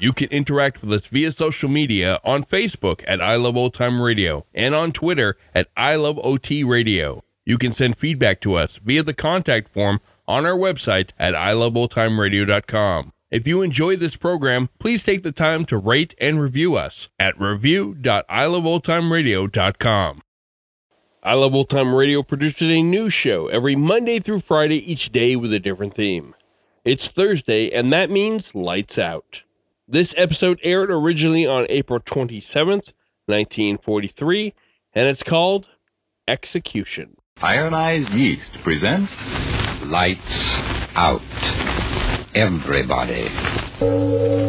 You can interact with us via social media on Facebook at I Love Old Time Radio and on Twitter at I Love OT Radio. You can send feedback to us via the contact form on our website at iloveoldtimeradio.com. If you enjoy this program, please take the time to rate and review us at review.iloveoldtimeradio.com. I Love Old Time Radio produces a new show every Monday through Friday, each day with a different theme. It's Thursday, and that means lights out. This episode aired originally on April 27th, 1943, and it's called Execution. Ironized Yeast presents Lights Out. Everybody.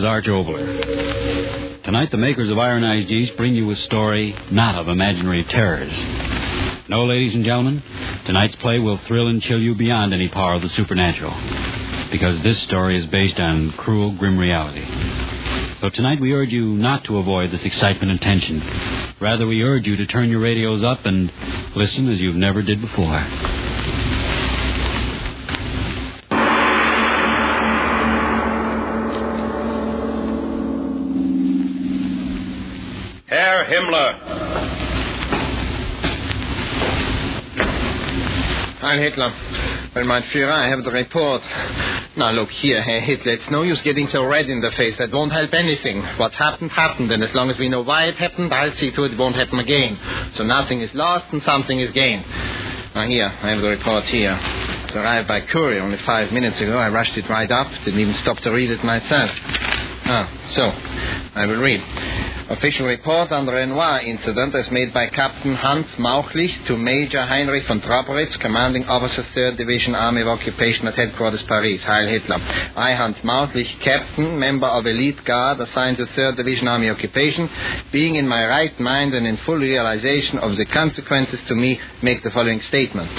Is Arch Oboler. Tonight, the makers of Ironized Yeast bring you a story not of imaginary terrors. No, ladies and gentlemen, tonight's play will thrill and chill you beyond any power of the supernatural. Because this story is based on cruel, grim reality. So tonight we urge you not to avoid this excitement and tension. Rather, we urge you to turn your radios up and listen as you've never did before. Himmler. Heil Hitler. Well, my Führer, I have the report. Now, look here, Herr Hitler. It's no use getting so red in the face. That won't help anything. What happened, happened. And as long as we know why it happened, I'll see to it it won't happen again. So nothing is lost and something is gained. Now, here, I have the report here. It arrived by courier only five minutes ago. I rushed it right up. Didn't even stop to read it myself. Ah, so, I will read. Official report on the Renoir incident as made by Captain Hans Mauchlich to Major Heinrich von Trauberitz, commanding officer 3rd Division Army of Occupation at headquarters Paris, Heil Hitler. I, Hans Mauchlich, captain, member of elite guard assigned to 3rd Division Army Occupation, being in my right mind and in full realization of the consequences to me, make the following statement.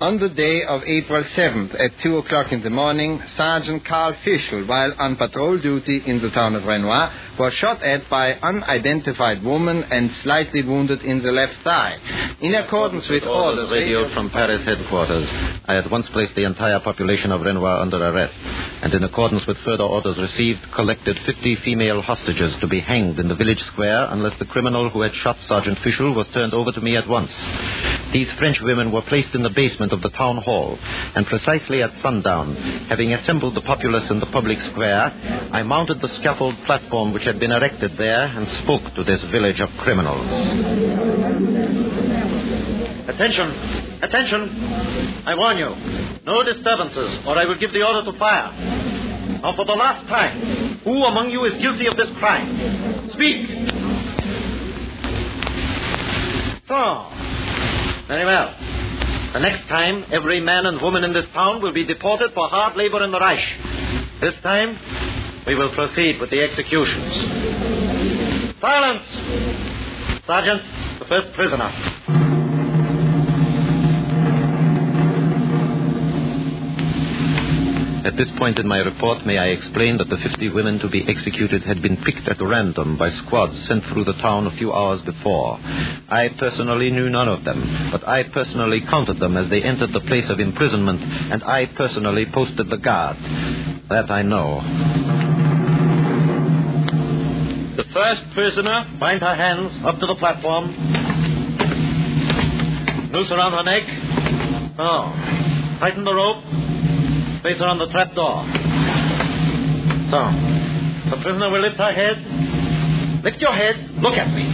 On the day of April 7th at 2 o'clock in the morning, Sergeant Karl Fischl, while on patrol duty in the town of Renoir, was shot at by unidentified woman and slightly wounded in the left thigh. In accordance with orders radio from Paris headquarters. I at once placed the entire population of Renoir under arrest, and in accordance with further orders received, collected 50 female hostages to be hanged in the village square unless the criminal who had shot Sergeant Fischl was turned over to me at once. These French women were placed in the basement of the town hall, and precisely at sundown, having assembled the populace in the public square, I mounted the scaffold platform which had been erected there and spoke to this village of criminals. Attention! Attention! I warn you, no disturbances, or I will give the order to fire. Now, for the last time, who among you is guilty of this crime? Speak! So, very well. The next time, every man and woman in this town will be deported for hard labor in the Reich. This time, we will proceed with the executions. Silence! Sergeant, the first prisoner. At this point in my report, may I explain that the 50 women to be executed had been picked at random by squads sent through the town a few hours before. I personally knew none of them, but I personally counted them as they entered the place of imprisonment, and I personally posted the guard. That I know. The first prisoner, bind her hands up to the platform. Noose around her neck. Oh. Tighten the rope. Place her on the trap door. So. The prisoner will lift her head. Lift your head. Look at me.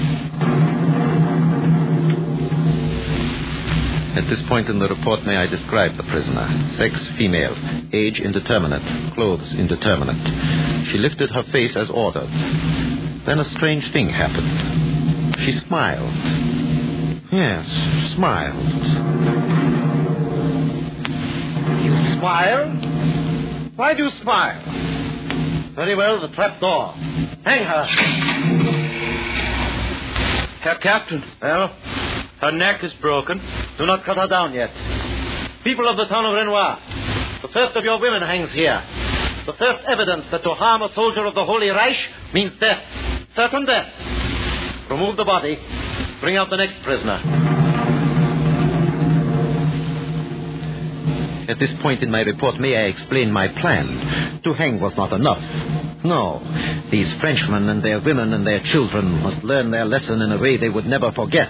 At this point in the report, may I describe the prisoner? Sex, female. Age, indeterminate. Clothes, indeterminate. She lifted her face as ordered. Then a strange thing happened. She smiled. Yes, smiled. Smile? Why do you smile? Very well, the trap door. Hang her. Herr Captain, Well, her neck is broken. do not cut her down yet. People of the town of Renoir, the first of your women hangs here. The first evidence that to harm a soldier of the Holy Reich means death. Certain death. Remove the body. Bring out the next prisoner. At this point in my report, may I explain my plan? To hang was not enough. No. These Frenchmen and their women and their children must learn their lesson in a way they would never forget.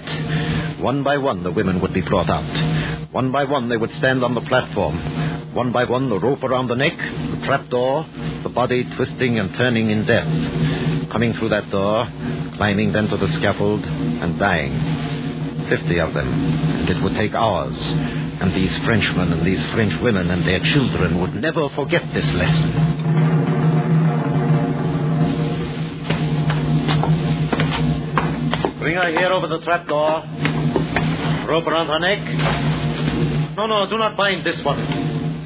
One by one, the women would be brought out. One by one, they would stand on the platform. One by one, the rope around the neck, the trap door, the body twisting and turning in death. Coming through that door, climbing then to the scaffold, and dying. Fifty of them, and it would take hours. And these Frenchmen and these French women and their children would never forget this lesson. Bring her here over the trap door. Rope around her neck. No, no, do not bind this one.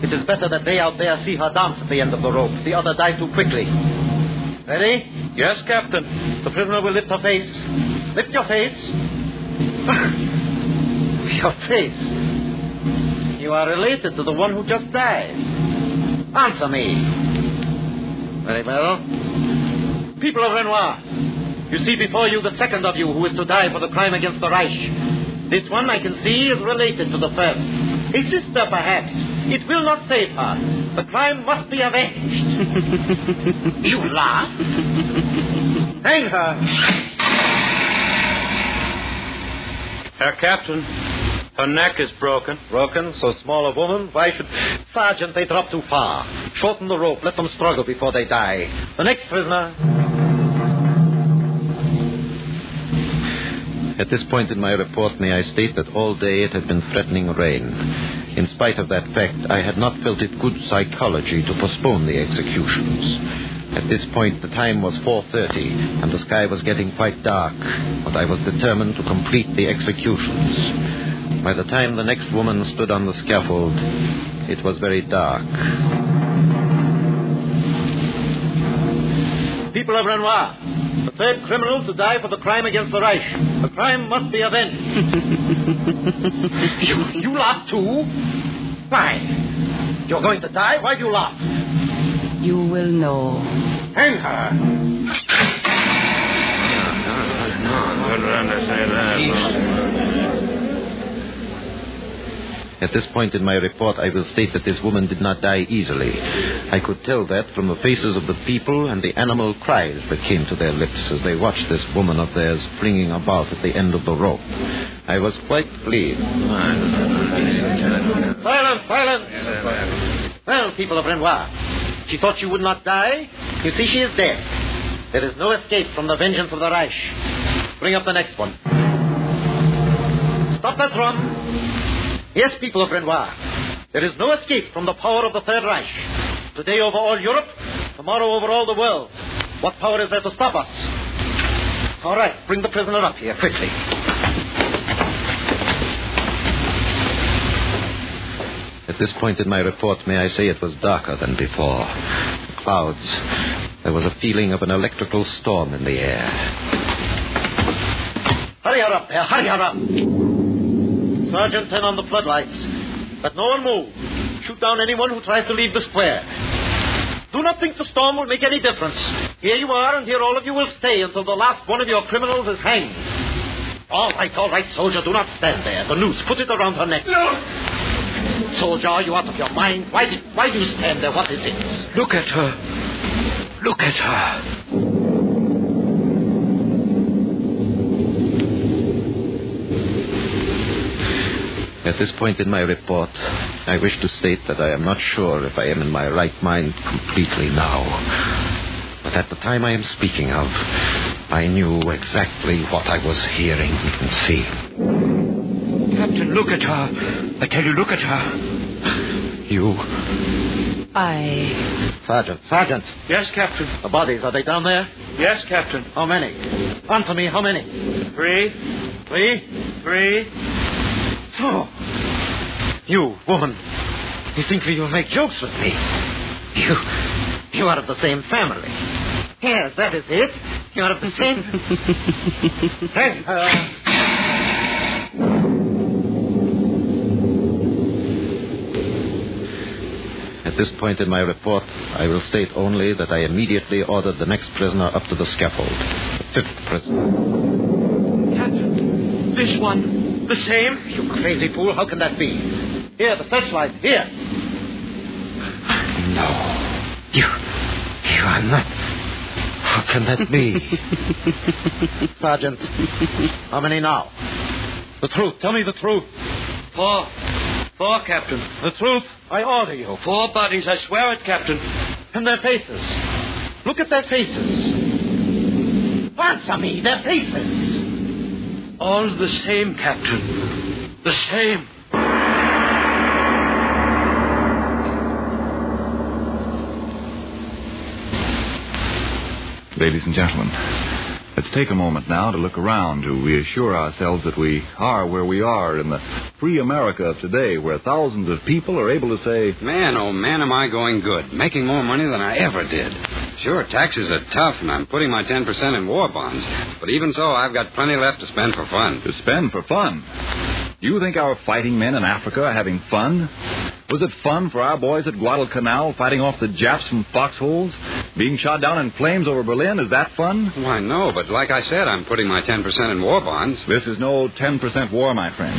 It is better that they out there see her dance at the end of the rope. The other die too quickly. Ready? Yes, Captain. The prisoner will lift her face. Lift your face. your face. You are related to the one who just died. Answer me. Very well. People of Renoir, you see before you the second of you who is to die for the crime against the Reich. This one I can see is related to the first. A sister, perhaps. It will not save her. The crime must be avenged. you laugh? Hang her. Herr Captain, her neck is broken. Broken, so small a woman? Why should. Sergeant, they drop too far. Shorten the rope. Let them struggle before they die. The next prisoner. At this point in my report, may I state that all day it had been threatening rain. In spite of that fact, I had not felt it good psychology to postpone the executions. At this point, the time was 4.30, and the sky was getting quite dark, but I was determined to complete the executions. By the time the next woman stood on the scaffold, it was very dark. People of Renoir, the third criminal to die for the crime against the Reich. The crime must be avenged. you, you laugh too? Why? You're going to die? Why do you laugh? You will know. Hang her. At this point in my report, I will state that this woman did not die easily. I could tell that from the faces of the people and the animal cries that came to their lips as they watched this woman of theirs flinging about at the end of the rope. I was quite pleased. Silence, silence. Well, people of Renoir, she thought she would not die. You see, she is dead. There is no escape from the vengeance of the Reich. Bring up the next one. Stop that drum. Yes, people of Renoir, there is no escape from the power of the Third Reich. Today over all Europe, tomorrow over all the world. What power is there to stop us? All right, bring the prisoner up here quickly. At this point in my report, may I say it was darker than before. The clouds. There was a feeling of an electrical storm in the air. Hurry her up there, hurry her up. Sergeant, turn on the floodlights. Let no one move. Shoot down anyone who tries to leave the square. Do not think the storm will make any difference. Here you are, and here all of you will stay until the last one of your criminals is hanged. All right, all right, soldier, do not stand there. The noose, put it around her neck. No! Soldier, are you out of your mind? Why, did, why do you stand there? What is it? Look at her. Look at her. At this point in my report, I wish to state that I am not sure if I am in my right mind completely now. But at the time I am speaking of, I knew exactly what I was hearing and seeing. Captain Look at her. I tell you, look at her. You. I. Sergeant, Sergeant, Yes, Captain. the bodies, are they down there? Yes, Captain. How many? Answer me, how many? Three. Three? Three. Oh. You, woman, you think you'll make jokes with me? You, you are of the same family. Yes, that is it. You are of the same. hey, uh, At this point in my report, I will state only that I immediately ordered the next prisoner up to the scaffold. The fifth prisoner. Captain. This one. The same? You crazy fool, how can that be? Here, the searchlight, here. No. You. You are not. How can that be? Sergeant, how many now? The truth. Tell me the truth. Four. Four, Captain. The truth. I order you. Oh, four bodies, I swear it, Captain. And their faces. Look at their faces. Answer me, their faces. All the same, Captain. The same. Ladies and gentlemen, let's take a moment now to look around to reassure ourselves that we are where we are in the free America of today, where thousands of people are able to say, Man, oh man, am I going good. Making more money than I ever did. Sure, taxes are tough, and I'm putting my 10% in war bonds. But even so, I've got plenty left to spend for fun. to spend for fun. You think our fighting men in Africa are having fun? Was it fun for our boys at Guadalcanal fighting off the Japs from foxholes? Being shot down in flames over Berlin? Is that fun? Why, no, but like I said, I'm putting my 10% in war bonds. This is no 10% war, my friend.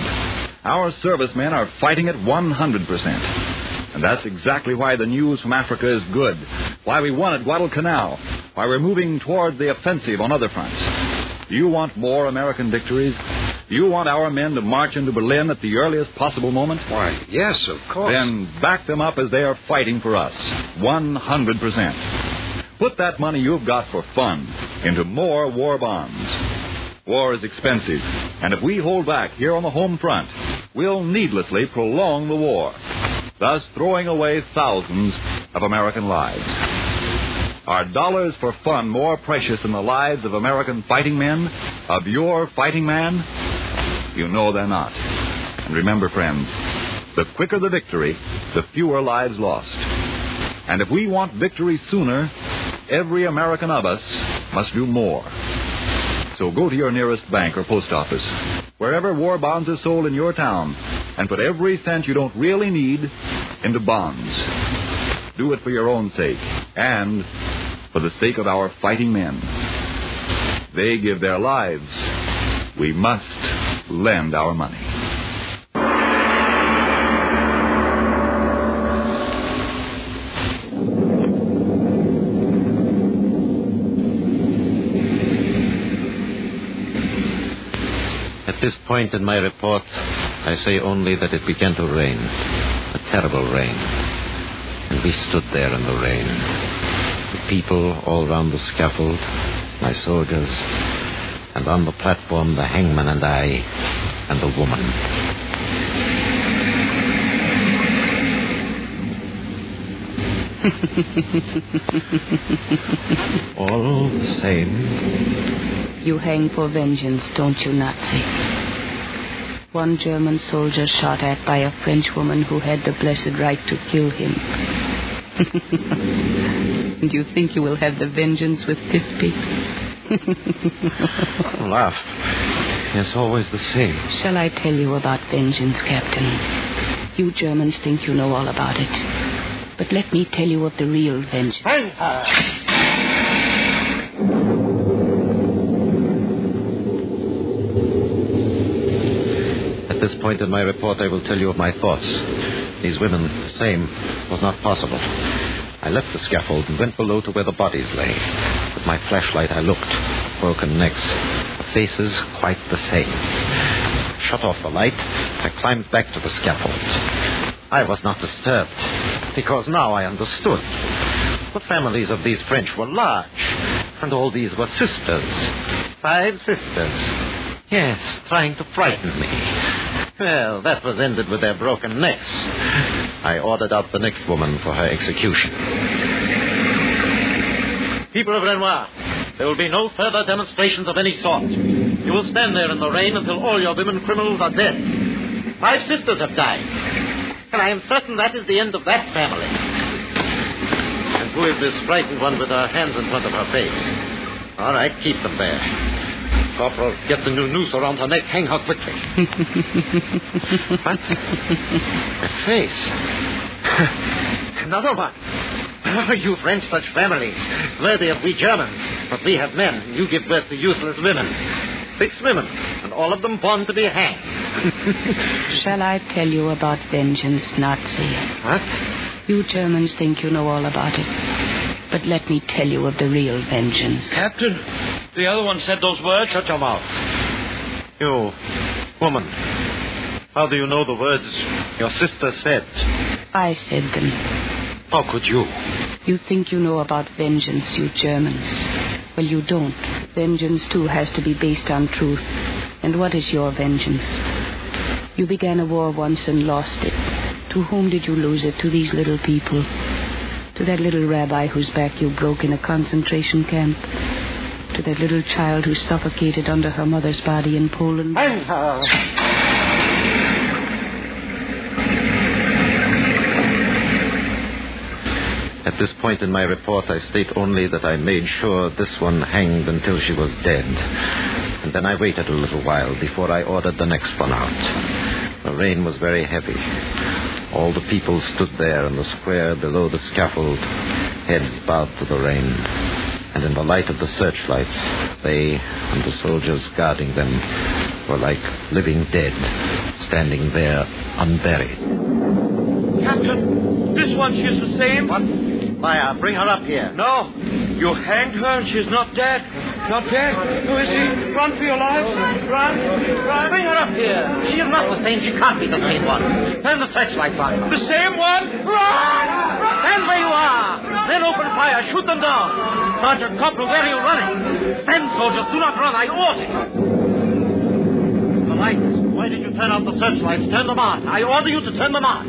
Our servicemen are fighting at 100%. And that's exactly why the news from Africa is good. Why we won at Guadalcanal. Why we're moving toward the offensive on other fronts. Do you want more American victories? Do you want our men to march into Berlin at the earliest possible moment? Why, yes, of course. Then back them up as they are fighting for us. 100%. Put that money you've got for fun into more war bonds. War is expensive, and if we hold back here on the home front, we'll needlessly prolong the war, thus throwing away thousands of American lives. Are dollars for fun more precious than the lives of American fighting men? Of your fighting man? You know they're not. And remember, friends, the quicker the victory, the fewer lives lost. And if we want victory sooner, every American of us must do more. So go to your nearest bank or post office, wherever war bonds are sold in your town, and put every cent you don't really need into bonds. Do it for your own sake and for the sake of our fighting men. They give their lives. We must lend our money. At this point in my report, I say only that it began to rain. A terrible rain. And we stood there in the rain. The people all round the scaffold, my soldiers, and on the platform the hangman and I, and the woman. All the same. You hang for vengeance, don't you, Nazi? One German soldier shot at by a French woman who had the blessed right to kill him. and you think you will have the vengeance with 50? Laugh. It's always the same. Shall I tell you about vengeance, Captain? You Germans think you know all about it. But let me tell you of the real vengeance. At this point in my report, I will tell you of my thoughts. These women, the same, was not possible. I left the scaffold and went below to where the bodies lay. With my flashlight, I looked. Broken necks, faces quite the same. Shut off the light, I climbed back to the scaffold. I was not disturbed, because now I understood. The families of these French were large, and all these were sisters. Five sisters. Yes, trying to frighten me. Well, that was ended with their broken necks. I ordered out the next woman for her execution. People of Renoir, there will be no further demonstrations of any sort. You will stand there in the rain until all your women criminals are dead. Five sisters have died. And I am certain that is the end of that family. And who is this frightened one with her hands in front of her face? All right, keep them there. Corporal, get the new noose around her neck. Hang her quickly. what? A face. Another one. Oh, you French, such families. Worthy of we Germans. But we have men. You give birth to useless women. Six women, and all of them born to be hanged. Shall I tell you about vengeance, Nazi? What? You Germans think you know all about it. But let me tell you of the real vengeance. Captain, the other one said those words. Shut your mouth. You, woman. How do you know the words your sister said? I said them. How could you? You think you know about vengeance, you Germans. Well, you don't. Vengeance, too, has to be based on truth. And what is your vengeance? You began a war once and lost it. To whom did you lose it? To these little people. To that little rabbi whose back you broke in a concentration camp. To that little child who suffocated under her mother's body in Poland. Hang her! At this point in my report, I state only that I made sure this one hanged until she was dead. And then I waited a little while before I ordered the next one out. The rain was very heavy. All the people stood there in the square below the scaffold, heads bowed to the rain. And in the light of the searchlights, they and the soldiers guarding them were like living dead, standing there unburied. Captain, this one, she's the same. What? Maya, bring her up here. No, you hanged her and she's not dead. Not dead. Who is she? Run for your lives. Run. Run. Bring her up here. She is not the same. She can't be the same one. Turn the searchlights on. The same one? Run! Stand where you are. Then open fire. Shoot them down. Sergeant Corporal, where are you running? Stand, soldiers. Do not run. I order you. The lights. Why did you turn out the searchlights? Turn them on. I order you to turn them on.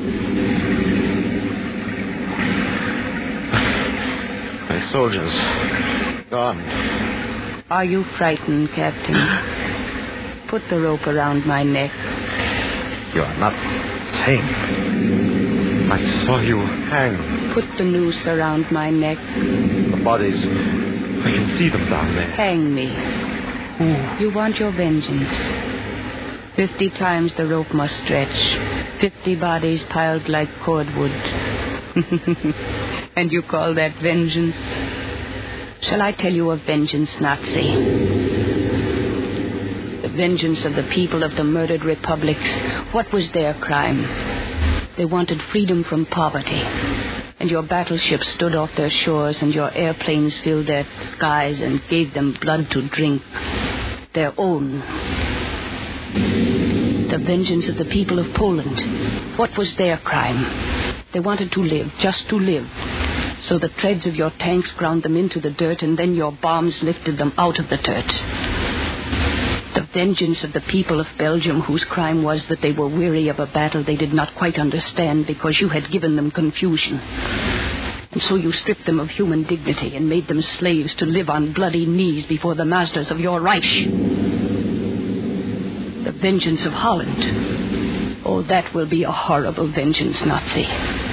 Soldiers, gone. Are you frightened, Captain? Put the rope around my neck. You are not sane. I saw you hang. Put the noose around my neck. The bodies, I can see them down there. Hang me. You want your vengeance. Fifty times the rope must stretch. Fifty bodies piled like cordwood. and you call that vengeance? Shall I tell you of vengeance, Nazi? The vengeance of the people of the murdered republics. What was their crime? They wanted freedom from poverty. And your battleships stood off their shores, and your airplanes filled their skies and gave them blood to drink. Their own. The vengeance of the people of Poland. What was their crime? They wanted to live, just to live. So the treads of your tanks ground them into the dirt, and then your bombs lifted them out of the dirt. The vengeance of the people of Belgium, whose crime was that they were weary of a battle they did not quite understand because you had given them confusion. And so you stripped them of human dignity and made them slaves to live on bloody knees before the masters of your Reich. The vengeance of Holland. Oh, that will be a horrible vengeance, Nazi.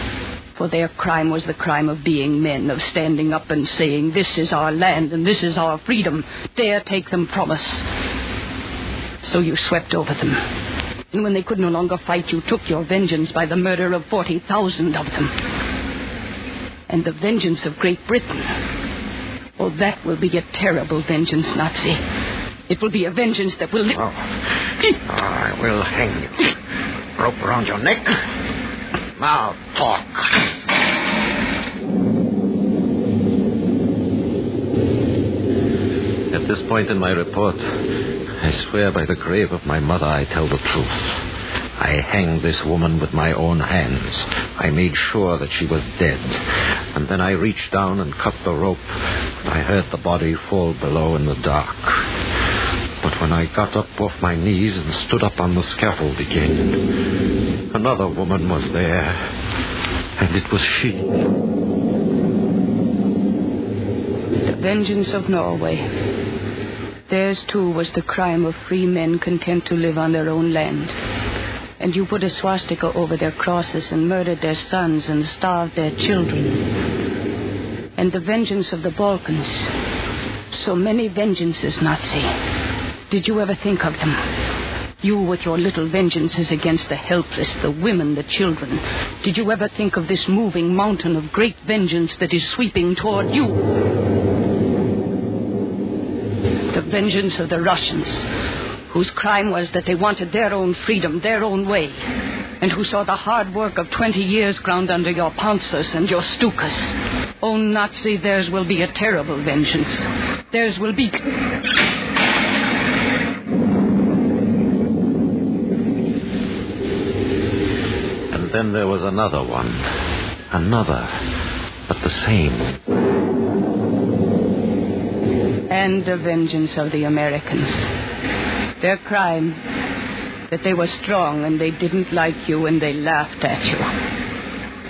For their crime was the crime of being men, of standing up and saying, This is our land and this is our freedom. Dare take them from us. So you swept over them. And when they could no longer fight, you took your vengeance by the murder of 40,000 of them. And the vengeance of Great Britain. Oh, that will be a terrible vengeance, Nazi. It will be a vengeance that will. Oh. I will hang you. Rope around your neck. Now talk. At this point in my report, I swear by the grave of my mother I tell the truth. I hanged this woman with my own hands. I made sure that she was dead. And then I reached down and cut the rope, I heard the body fall below in the dark. But when I got up off my knees and stood up on the scaffold again, another woman was there. And it was she. The vengeance of Norway. Theirs too was the crime of free men content to live on their own land. And you put a swastika over their crosses and murdered their sons and starved their children. And the vengeance of the Balkans. So many vengeances, Nazi. Did you ever think of them? You with your little vengeances against the helpless, the women, the children. Did you ever think of this moving mountain of great vengeance that is sweeping toward you? Vengeance of the Russians, whose crime was that they wanted their own freedom, their own way, and who saw the hard work of 20 years ground under your Panzers and your Stukas. Oh, Nazi, theirs will be a terrible vengeance. Theirs will be. And then there was another one. Another. But the same. And the vengeance of the Americans. Their crime that they were strong and they didn't like you and they laughed at you.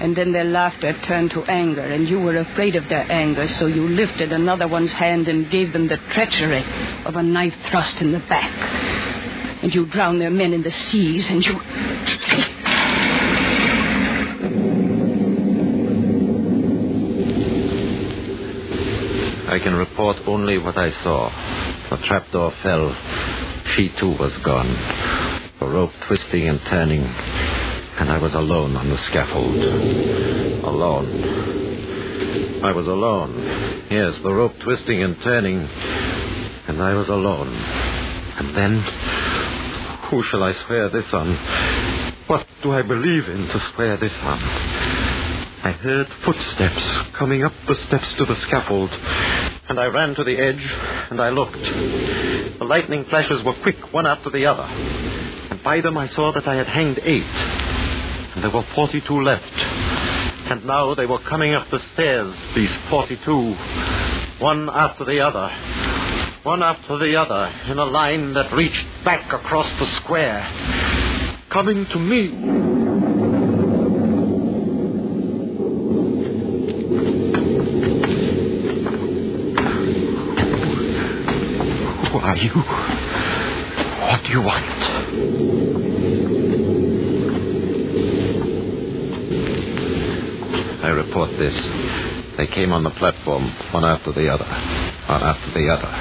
And then their laughter turned to anger, and you were afraid of their anger, so you lifted another one's hand and gave them the treachery of a knife thrust in the back. And you drowned their men in the seas, and you. I can report only what I saw. The trapdoor fell. She too was gone. The rope twisting and turning. And I was alone on the scaffold. Alone. I was alone. Yes, the rope twisting and turning. And I was alone. And then. Who shall I swear this on? What do I believe in to swear this on? I heard footsteps coming up the steps to the scaffold, and I ran to the edge and I looked. The lightning flashes were quick, one after the other, and by them I saw that I had hanged eight, and there were 42 left. And now they were coming up the stairs, these 42, one after the other, one after the other, in a line that reached back across the square, coming to me. Who are you? What do you want? I report this. They came on the platform, one after the other, one after the other.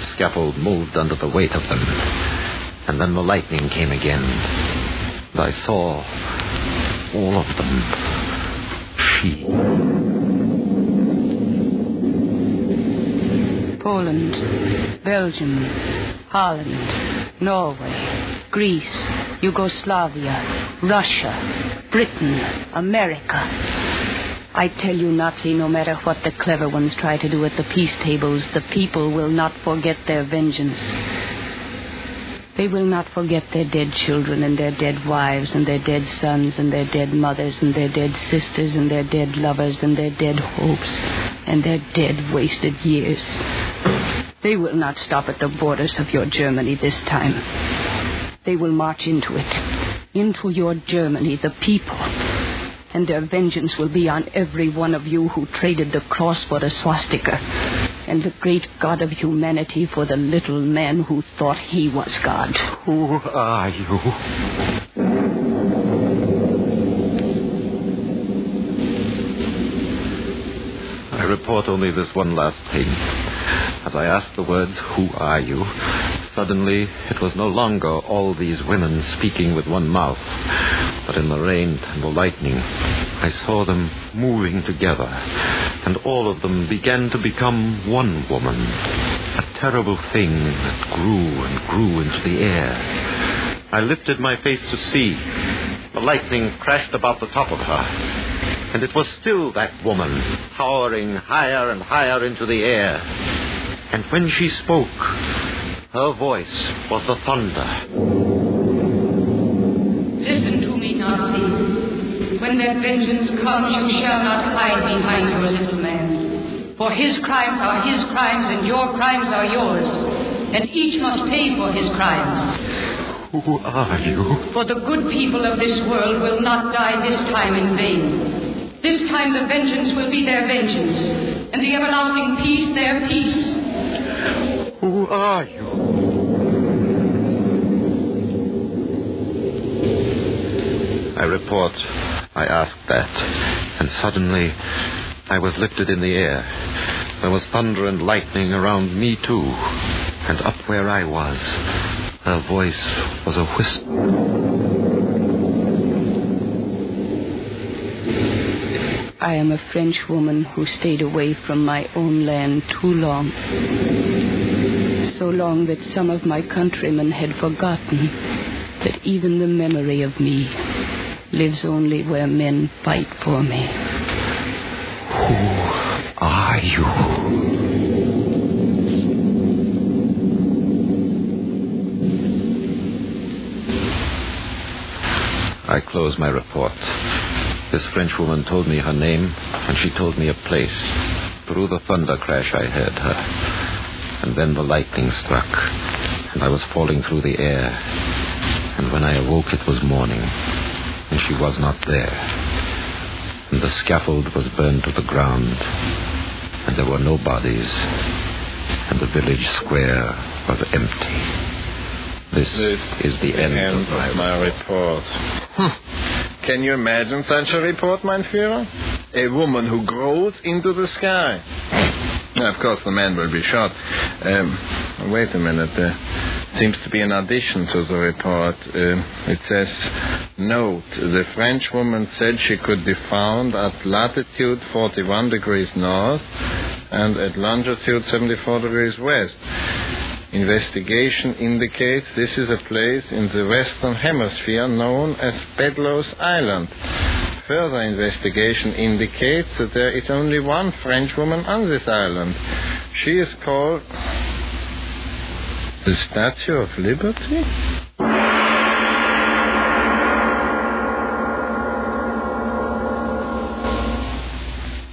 The scaffold moved under the weight of them. And then the lightning came again. And I saw all of them. She. Poland, Belgium, Holland, Norway, Greece, Yugoslavia, Russia, Britain, America. I tell you, Nazi, no matter what the clever ones try to do at the peace tables, the people will not forget their vengeance. They will not forget their dead children and their dead wives and their dead sons and their dead mothers and their dead sisters and their dead lovers and their dead hopes and their dead wasted years. They will not stop at the borders of your Germany this time. They will march into it, into your Germany, the people. And their vengeance will be on every one of you who traded the cross for the swastika, and the great God of humanity for the little man who thought he was God. Who are you? I report only this one last thing. As I asked the words, Who are you? Suddenly, it was no longer all these women speaking with one mouth, but in the rain and the lightning, I saw them moving together, and all of them began to become one woman. A terrible thing that grew and grew into the air. I lifted my face to see. The lightning crashed about the top of her. And it was still that woman, towering higher and higher into the air. And when she spoke, her voice was the thunder. Listen to me, Nazi. When their vengeance comes, you shall not hide behind your little man. For his crimes are his crimes, and your crimes are yours. and each must pay for his crimes. Who are you? For the good people of this world will not die this time in vain. This time the vengeance will be their vengeance, and the everlasting peace their peace. Who are you? I report. I asked that. And suddenly, I was lifted in the air. There was thunder and lightning around me, too. And up where I was, her voice was a whisper. I am a French woman who stayed away from my own land too long. So long that some of my countrymen had forgotten that even the memory of me lives only where men fight for me. Who are you? I closed my report. This Frenchwoman told me her name, and she told me a place. Through the thunder crash, I heard her. And then the lightning struck, and I was falling through the air. And when I awoke, it was morning, and she was not there. And the scaffold was burned to the ground, and there were no bodies, and the village square was empty. This, is the, end, End of my report. Hmm. Can you imagine such a report, mein Führer? A woman who grows into the sky. Now, of course, the man will be shot. Um, wait a minute. There seems to be an addition to the report. Uh, it says, Note, the French woman said she could be found at latitude 41 degrees north and at longitude 74 degrees west. Investigation indicates this is a place in the Western Hemisphere known as Bedloe's Island. Further investigation indicates that there is only one French woman on this island. She is called the Statue of Liberty?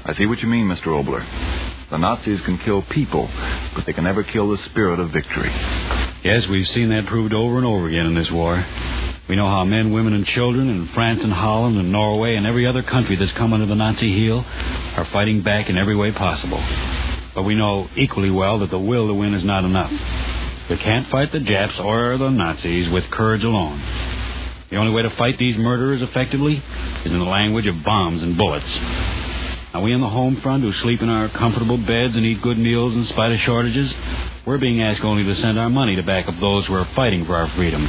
I see what you mean, Mr. Oboler. The Nazis can kill people, but they can never kill the spirit of victory. Yes, we've seen that proved over and over again in this war. We know how men, women, and children in France and Holland and Norway and every other country that's come under the Nazi heel are fighting back in every way possible. But we know equally well that the will to win is not enough. You can't fight the Japs or the Nazis with courage alone. The only way to fight these murderers effectively is in the language of bombs and bullets. Now, we on the home front who sleep in our comfortable beds and eat good meals in spite of shortages, we're being asked only to send our money to back up those who are fighting for our freedom.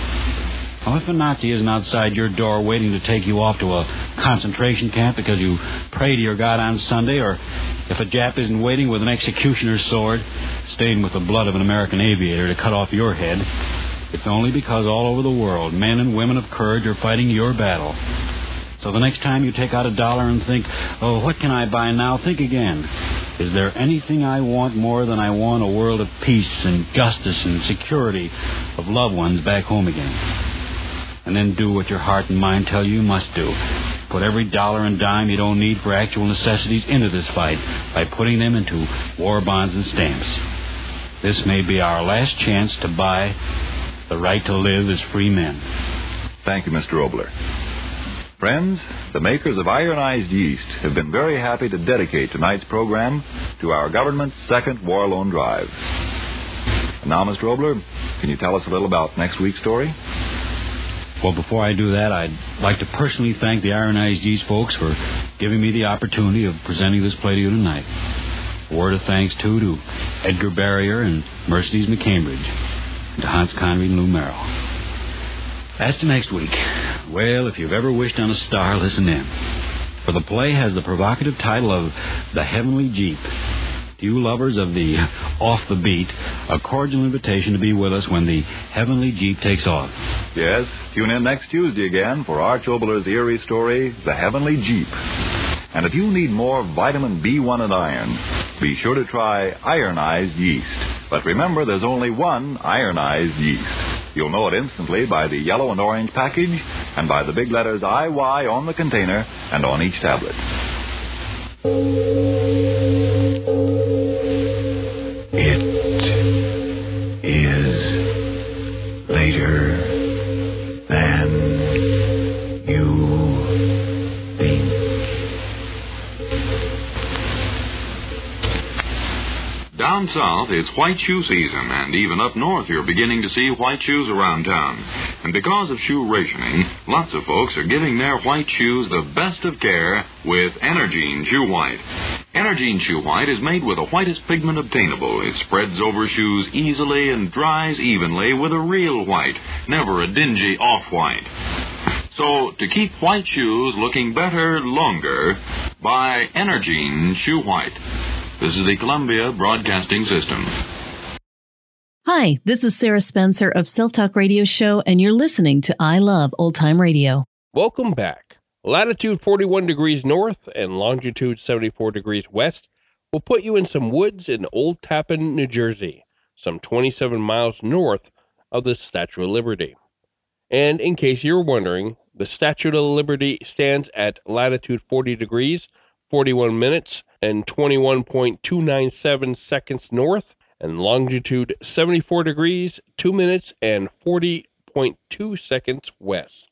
Now, if a Nazi isn't outside your door waiting to take you off to a concentration camp because you pray to your God on Sunday, or if a Jap isn't waiting with an executioner's sword, stained with the blood of an American aviator to cut off your head, it's only because all over the world men and women of courage are fighting your battle. So the next time you take out a dollar and think, oh, what can I buy now? Think again. Is there anything I want more than I want a world of peace and justice and security of loved ones back home again? And then do what your heart and mind tell you you must do. Put every dollar and dime you don't need for actual necessities into this fight by putting them into war bonds and stamps. This may be our last chance to buy the right to live as free men. Thank you, Mr. Oboler. Friends, the makers of ironized yeast have been very happy to dedicate tonight's program to our government's second war loan drive. And now, Mr. Oboler, can you tell us a little about next week's story? Well, before I do that, I'd like to personally thank the Yeast folks for giving me the opportunity of presenting this play to you tonight. A word of thanks, too, to Edgar Barrier and Mercedes McCambridge, and to Hans Conried and Lou Merrill. As to next week, well, if you've ever wished on a star, listen in. For the play has the provocative title of The Heavenly Jeep. You lovers of the off the beat, a cordial invitation to be with us when the Heavenly Jeep takes off. Yes, tune in next Tuesday again for Arch Oboler's eerie story, The Heavenly Jeep. And if you need more vitamin B1 and iron, be sure to try ironized yeast. But remember, there's only one ironized yeast. You'll know it instantly by the yellow and orange package and by the big letters IY on the container and on each tablet. Down south, it's white shoe season, and even up north, you're beginning to see white shoes around town. And because of shoe rationing, lots of folks are giving their white shoes the best of care with Energine Shoe White. Energine Shoe White is made with the whitest pigment obtainable. It spreads over shoes easily and dries evenly with a real white, never a dingy off-white. So, to keep white shoes looking better longer, buy Energine Shoe White. This is the Columbia Broadcasting System. Hi, this is Sarah Spencer of Self Talk Radio Show, and you're listening to I Love Old Time Radio. Welcome back. Latitude 41 degrees north and longitude 74 degrees west will put you in some woods in Old Tappan, New Jersey, some 27 miles north of the Statue of Liberty. And in case you're wondering, the Statue of Liberty stands at latitude 40 degrees, 41 minutes, and 21.297 seconds north, and longitude 74 degrees, 2 minutes, and 40.2 seconds west.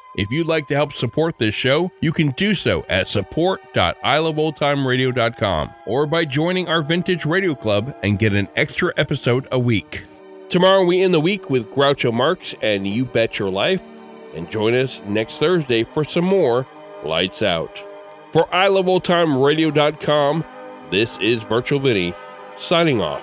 If you'd like to help support this show, you can do so at support.iloveoldtimeradio.com or by joining our Vintage Radio Club and get an extra episode a week. Tomorrow we end the week with Groucho Marx and You Bet Your Life, and join us next Thursday for some more Lights Out. For iloveoldtimeradio.com, this is Virtual Vinny signing off.